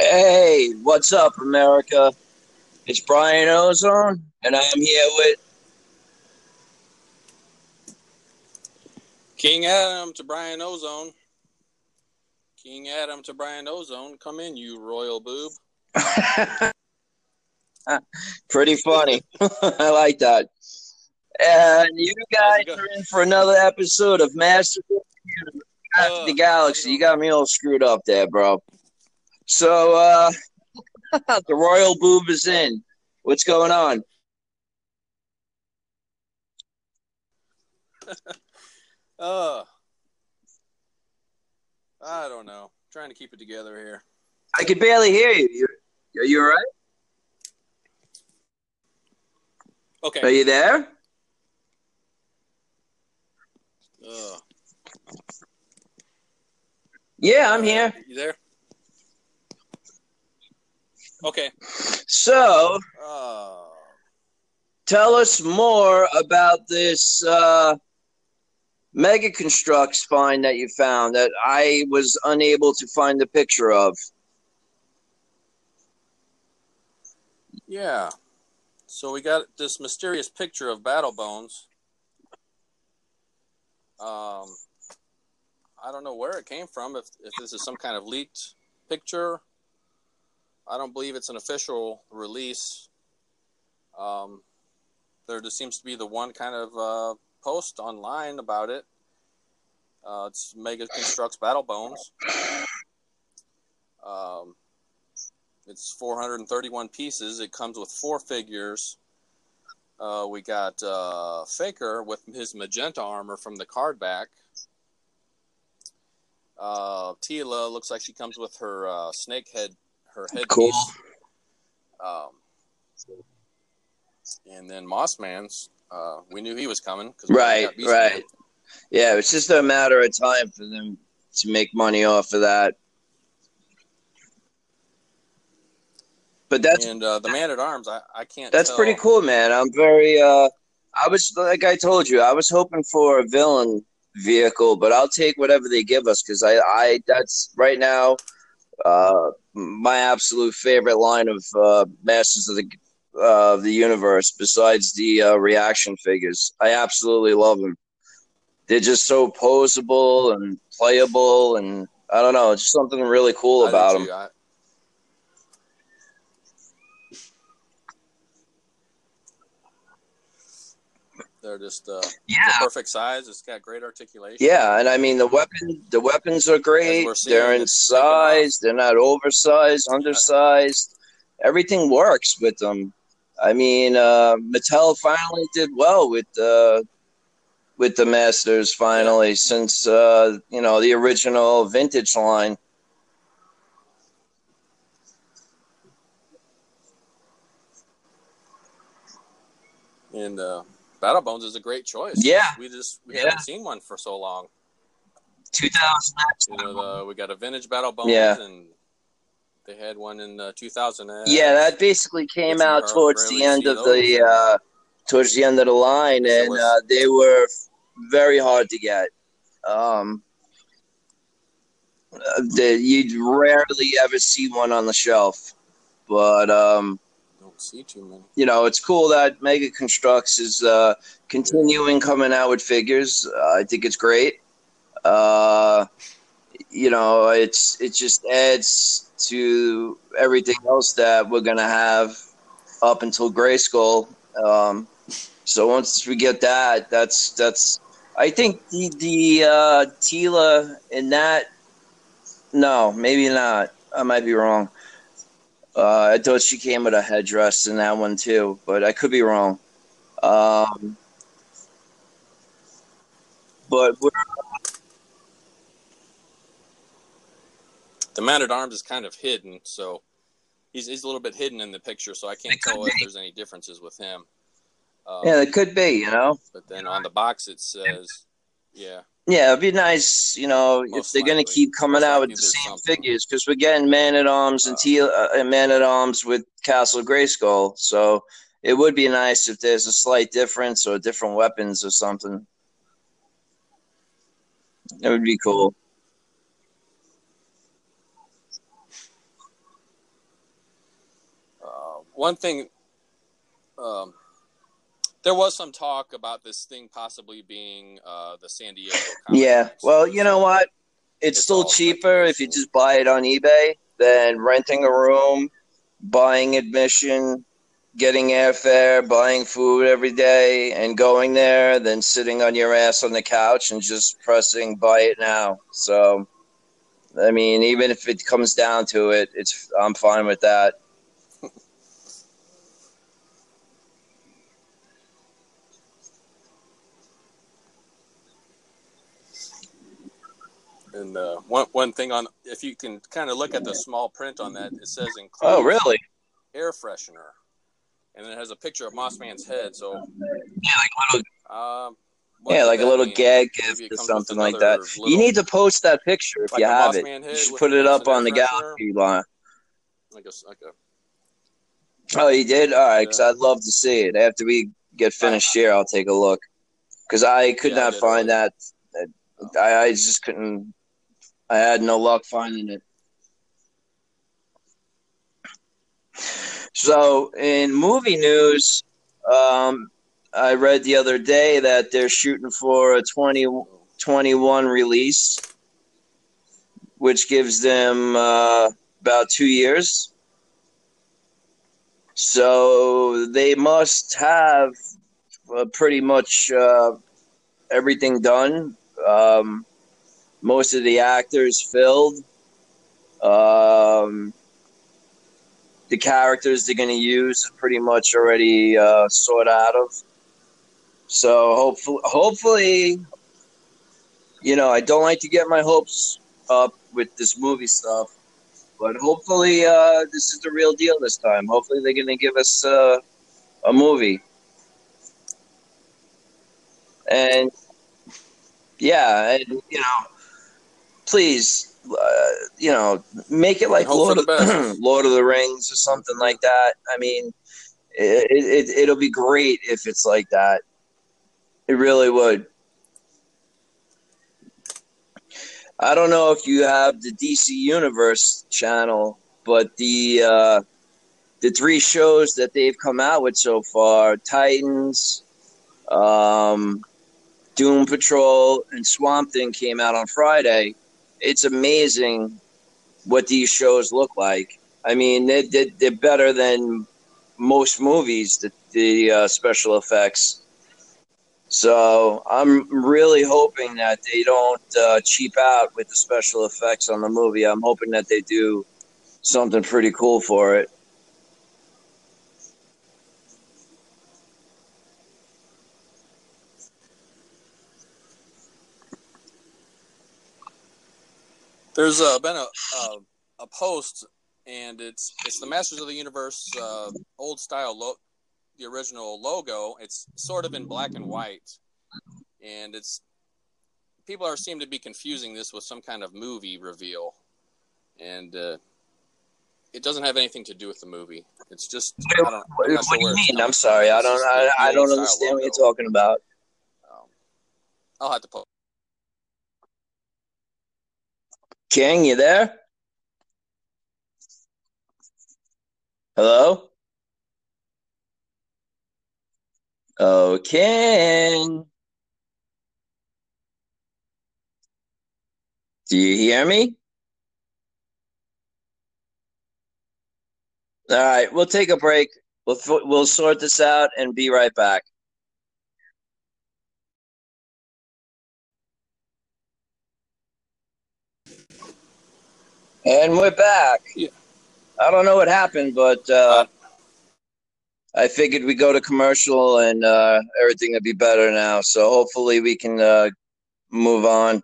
Hey, what's up, America? It's Brian Ozone, and I'm here with King Adam to Brian Ozone. King Adam to Brian Ozone. Come in, you royal boob. Pretty funny. I like that. And you guys are in for another episode of Master of the Galaxy. You got me all screwed up there, bro. So, uh, the royal boob is in. What's going on? uh, I don't know. trying to keep it together here. I can barely hear you. You are you all right? Okay. Are you there? Uh, yeah, I'm here. You there? Okay. So, uh, tell us more about this uh, mega construct spine that you found that I was unable to find the picture of. Yeah. So we got this mysterious picture of Battle Bones. Um, I don't know where it came from. If if this is some kind of leaked picture, I don't believe it's an official release. Um, there just seems to be the one kind of uh, post online about it. Uh, it's Mega Construx Battle Bones. Um, it's 431 pieces. It comes with four figures. Uh, we got uh, Faker with his magenta armor from the card back. Uh, Teela looks like she comes with her uh, snake head, her headpiece. Cool. Um, and then Mossman's, uh, we knew he was coming. Cause right, right. Yeah, it's just a matter of time for them to make money off of that. But that's and uh, the man at arms. I, I can't. That's tell. pretty cool, man. I'm very. uh I was like I told you, I was hoping for a villain vehicle, but I'll take whatever they give us because I, I that's right now uh, my absolute favorite line of uh, Masters of the uh, the Universe. Besides the uh, reaction figures, I absolutely love them. They're just so posable and playable, and I don't know, just something really cool I about them. I, They're just uh, yeah, perfect size. It's got great articulation. Yeah, and I mean the weapon, the weapons are great. They're in size. They're not oversized, undersized. Everything works with them. I mean, uh, Mattel finally did well with the with the Masters. Finally, since uh, you know the original vintage line. And uh, Battle Bones is a great choice. Yeah, we just we yeah. haven't seen one for so long. Two thousand. You know, the, we got a vintage Battle Bones, yeah. and they had one in uh, 2000. Yeah, that basically came out towards the end of the uh, towards the end of the line, and uh, they were very hard to get. Um, the, you'd rarely ever see one on the shelf, but um, see too many. You know, it's cool that Mega Construx is uh, continuing coming out with figures. Uh, I think it's great. Uh, you know, it's it just adds to everything else that we're gonna have up until Grayskull. Um, so once we get that, that's that's. I think the the uh, Teela in that. No, maybe not. I might be wrong. Uh, I thought she came with a headdress in that one too, but I could be wrong. Um, but the man at arms is kind of hidden, so he's he's a little bit hidden in the picture, so I can't tell be. if there's any differences with him. Um, yeah, it could be, you know. But then on the box it says, yeah. Yeah, it'd be nice, you know, Most if they're going to keep coming out with the same something. figures because we're getting Man at Arms and uh, T- uh, Man at Arms with Castle Grayskull. So it would be nice if there's a slight difference or different weapons or something. That would be cool. one thing, um, there was some talk about this thing possibly being uh, the San Diego. Comic Yeah. Well, you know what? It's, It's still cheaper if you just buy it on eBay than renting a room, buying admission, getting airfare, buying food every day, and going there, then sitting on your ass on the couch and just pressing buy it now. So, I mean, even if it comes down to it, it's I'm fine with that. And uh, one one thing on if you can kind of look at the small print on that, it says includes Oh, really? air freshener, and it has a picture of Mossman's head. So, Yeah, like a little, um, yeah, like a little mean? gag gift or something like that. another You need to post that picture if Like you have it. You should put it up on the gallery line. like a like a Oh, you did? All right, because Yeah. I'd love to see it. After we get finished here, I'll take a look. Because I could Yeah, not did find that. I, I just couldn't. I had no luck finding it. So, in movie news, um, I read the other day that they're shooting for a 2021 release, which gives them uh, about two years. So they must have uh, pretty much uh, everything done. Um, most of the actors filled. Um, the characters they're going to use pretty much already uh, sort out of. So hopefully, hopefully, you know, I don't like to get my hopes up with this movie stuff, but hopefully, uh, this is the real deal this time. Hopefully, they're going to give us uh, a movie. And yeah, and you know, please, uh, you know, make it like Lord of, the. Lord of the Rings or something like that. I mean, it, it, it'll be great if it's like that. It really would. I don't know if you have the DC Universe channel, but the uh, the three shows that they've come out with so far Titans, um, Doom Patrol, and Swamp Thing came out on Friday. It's amazing what these shows look like. I mean, they, they, they're better than most movies, the, the uh, special effects. So I'm really hoping that they don't uh, cheap out with the special effects on the movie. I'm hoping that they do something pretty cool for it. There's uh, been a, a a post, and it's it's the Masters of the Universe uh, old style lo- the original logo. It's sort of in black and white, and it's people are seem to be confusing this with some kind of movie reveal, and uh, it doesn't have anything to do with the movie. It's just I don't, I'm What, do you mean? I'm sorry. I don't. I, I don't understand what you're talking about. Um, I'll have to post. King, you there? Hello? Oh, King. Do you hear me? All right, we'll take a break. We'll we'll sort this out and be right back. And we're back. Yeah. I don't know what happened, but uh, I figured we go to commercial and uh, everything would be better now. So hopefully we can uh, move on.